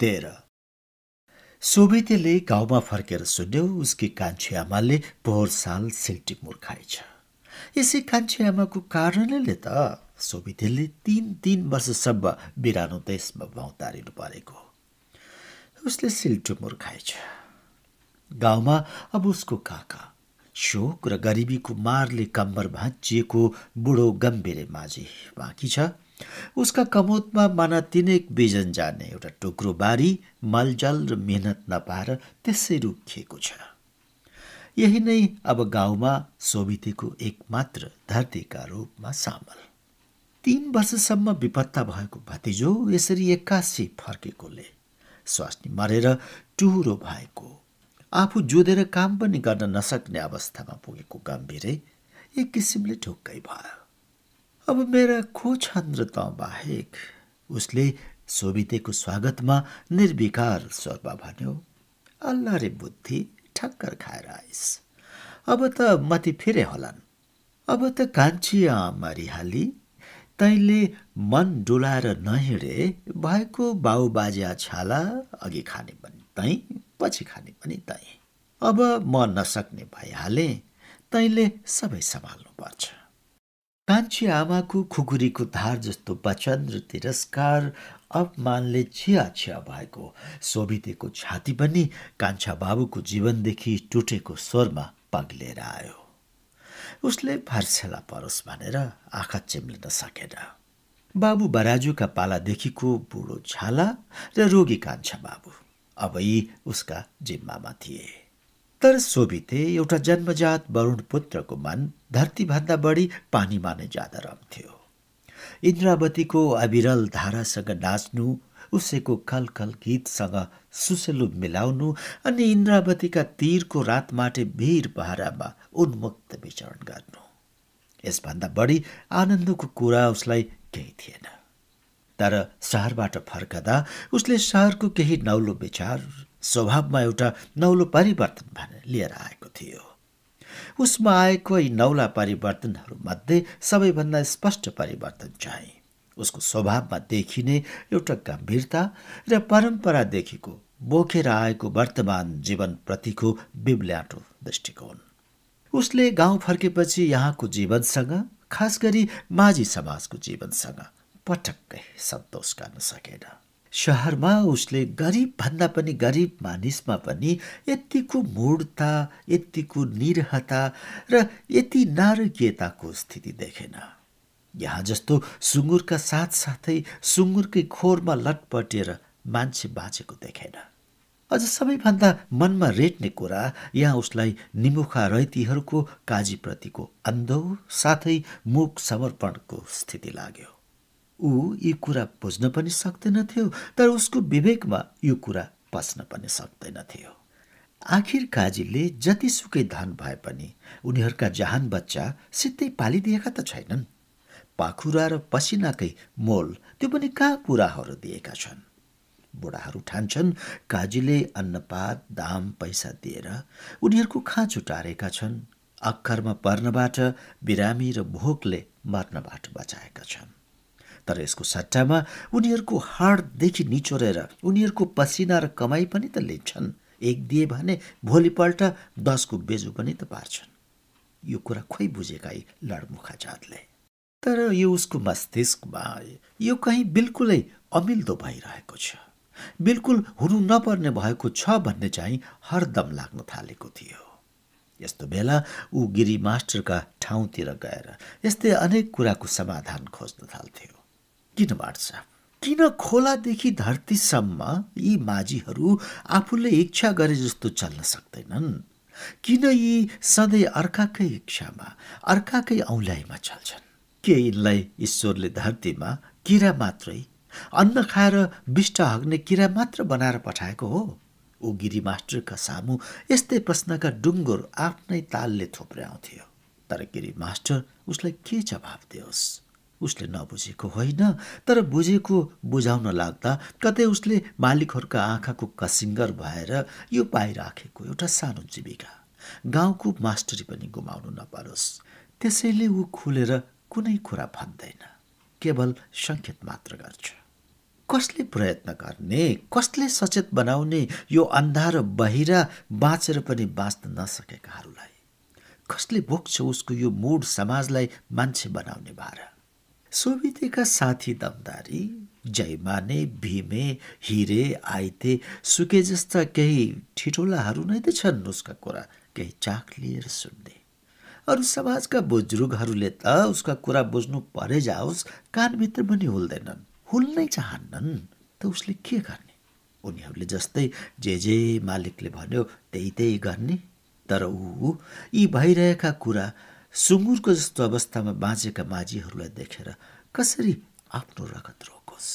तेह्र। सोभितेले गाउँमा फर्केर सुन्यो उसकी कान्छी आमाले पोहोर साल सिल्टी मुर्खाएछ यसै कान्छी आमाको कारणले त सोभितेले तिन तिन वर्षसम्म बिरानो देशमा भौतारिनु परेको। उसले सिल्टो मुर्खाएछ गाउँमा अब उसको काका शोक र गरिबीको मारले कम्बर भाँचिएको बुढो गम्भीरे माझी बाँकी छ। उसका कमोतमा माना तिनेक बिजन जाने एउटा टुक्रो बारी मलजल र मेहनत नपाएर त्यसै रुखिएको छ। यही नै अब गाउँमा सोभितेको एकमात्र धरतीका रूपमा सामल। तीन वर्षसम्म विपत्ता भएको भतिजो यसरी एक्कासी फर्केकोले। स्वास्नी मरेर टुहुरो भएको। आफू जोधेर काम पनि गर्न नसक्ने अवस्थामा पुगेको गम्भीरै एक किसिमले ढुक्कै भयो। अब मेरा र त बाहेक? उसले सोभितेको स्वागतमा निर्विकार स्वरमा भन्यो अल्लाह रे बुद्धि ठक्कर खाएर आइस। अब त मती फिरे होलान्। अब त कान्छी मरिहाली तैँले मन डुलाएर नहिँडे भएको बाउ बाज्या छाला अघि खाने पनि तैँ पछि खाने पनि तैँ। अब म नसक्ने भइहालेँ। तैँले सबै सम्हाल्नु पर्छ कान्छी आमाको खुकुरीको धार जस्तो वचन र तिरस्कार अपमानले छिया छिया भएको। सोभितेको छाती पनि कान्छा बाबुको जीवनदेखि टुटेको स्वरमा पग्लेर आयो। उसले फर्सेला परोस् भनेर आँखा चिम्लिन सकेन। बाबु बराजुका पालादेखिको बुढो छाला र रोगी कान्छा बाबु। अब यी उसका जिम्मामा थिए। तर सोभिते एउटा जन्मजात वरुण पुत्रको मन धरतीभन्दा बढी पानीमा नै ज्यादा रम्थ्यो। इन्द्रावतीको अविरल धारासँग नाच्नु उसैको कल गीतसँग सुसेलु मिलाउनु अनि इन्द्रावतीका तीरको रातमाटे भिर पहरामा उन्मुक्त विचरण गर्नु। यसभन्दा बढी आनन्दको कुरा उसलाई केही थिएन। तर सहरबाट फर्कदा उसले सहरको केही नौलो विचार स्वभावमा एउटा नौलो परिवर्तन भनेर लिएर आएको थियो। उसमा आएको यी नौला परिवर्तनहरूमध्ये सबैभन्दा स्पष्ट परिवर्तन चाहिँ उसको स्वभावमा देखिने एउटा गम्भीरता र परम्परादेखिको बोकेर आएको वर्तमान जीवनप्रतिको बिब्ल्याटो दृष्टिकोण। उसले गाउँ फर्केपछि यहाँको जीवनसँग खास गरी माझी समाजको जीवनसँग पटक्कै सन्तोष गर्न सकेन। सहरमा उसले गरिब भन्दा पनि गरिब मानिसमा पनि यतिको मूढता यतिको निरहता र यति नारकीयताको स्थिति देखेन। यहाँ जस्तो सुँगुरका साथसाथै सुँगुरकै खोरमा लटपटेर मान्छे बाँचेको देखेन। अझ सबैभन्दा मनमा रेट्ने कुरा यहाँ उसलाई निमुखा रैतीहरूको काजीप्रतिको अन्धो साथै मुख समर्पणको स्थिति लाग्यो। ऊ यी कुरा बुझ्न पनि सक्दैनथ्यो तर उसको विवेकमा यो कुरा पस्न पनि सक्दैनथ्यो आखिर काजीले जतिसुकै धन भए पनि उनीहरूका जहान बच्चा सित्तै पालिदिएका त छैनन्। पाखुरा र पसिनाकै मोल त्यो पनि कहाँ पुराहरू दिएका छन्? बुढाहरू ठान्छन् काजीले अन्नपात दाम पैसा दिएर उनीहरूको खाँचो टारेका छन् अक्खरमा पर्नबाट बिरामी र भोकले मर्नबाट बचाएका छन्। तर यसको सट्टामा उनीहरूको हाडदेखि निचोरेर उनीहरूको पसिना र कमाई पनि त लिन्छन्। एक दिए भने भोलिपल्ट दसको बेजु पनि त पार्छन्। यो कुरा खोइ बुझेका लडमुखा जातले। तर यो उसको मस्तिष्कमा यो कहीँ बिल्कुलै अमिल्दो भइरहेको छ। बिल्कुल हुनु नपर्ने भएको छ भन्ने चाहिँ हरदम लाग्न थालेको थियो। यस्तो बेला ऊ गिरी मास्टरका ठाउँतिर गएर यस्तै अनेक कुराको समाधान खोज्न थाल्थ्यो। किन बाँड्छ? किन खोलादेखि धरतीसम्म यी माझीहरू आफूले इच्छा गरे जस्तो चल्न सक्दैनन्? किन यी सधैँ अर्काकै इच्छामा अर्काकै औल्याइमा चल्छन्? के यिनलाई ईश्वरले धरतीमा किरा मात्रै अन्न खाएर बिष्ट हग्ने किरा मात्र बनाएर पठाएको हो? ऊ गिरी मास्टरका सामु यस्तै प्रश्नका डुङ्गुर आफ्नै तालले थोप्र्याउँथ्यो। तर गिरी मास्टर उसलाई के जवाब दियोस्? उसले नबुझेको होइन तर बुझेको बुझाउन लाग्दा कतै उसले मालिकहरूका आँखाको कसिङ्गर भएर यो पाइराखेको एउटा सानो जीविका गाउँको मास्टरी पनि गुमाउनु नपरोस्। त्यसैले ऊ खुलेर कुनै कुरा भन्दैन केवल सङ्केत मात्र गर्छ। कसले प्रयत्न गर्ने कसले सचेत बनाउने यो अन्धार बहिरा बाँचेर पनि बाँच्न नसकेकाहरूलाई? कसले बोक्छ उसको यो मुड समाजलाई मान्छे बनाउने भार? सोभितेका साथी दमदारी जयमाने भीमे हिरे आइते सुके जस्ता केही ठिठोलाहरू नै त छन् उसका कुरा केही चाख लिएर सुन्ने। अरू समाजका बुजुर्गहरूले त उसका कुरा बुझ्नु परे जाओस् कानभित्र पनि हुल्दैनन्। हुल्नै चाहन्नन् त उसले के गर्ने? उनीहरूले जस्तै जे जे मालिकले भन्यो त्यही त्यही गर्ने। तर ऊ यी भइरहेका कुरा सुँगुरको जस्तो अवस्थामा बाँचेका माझीहरूलाई देखेर कसरी आफ्नो रगत रोकोस्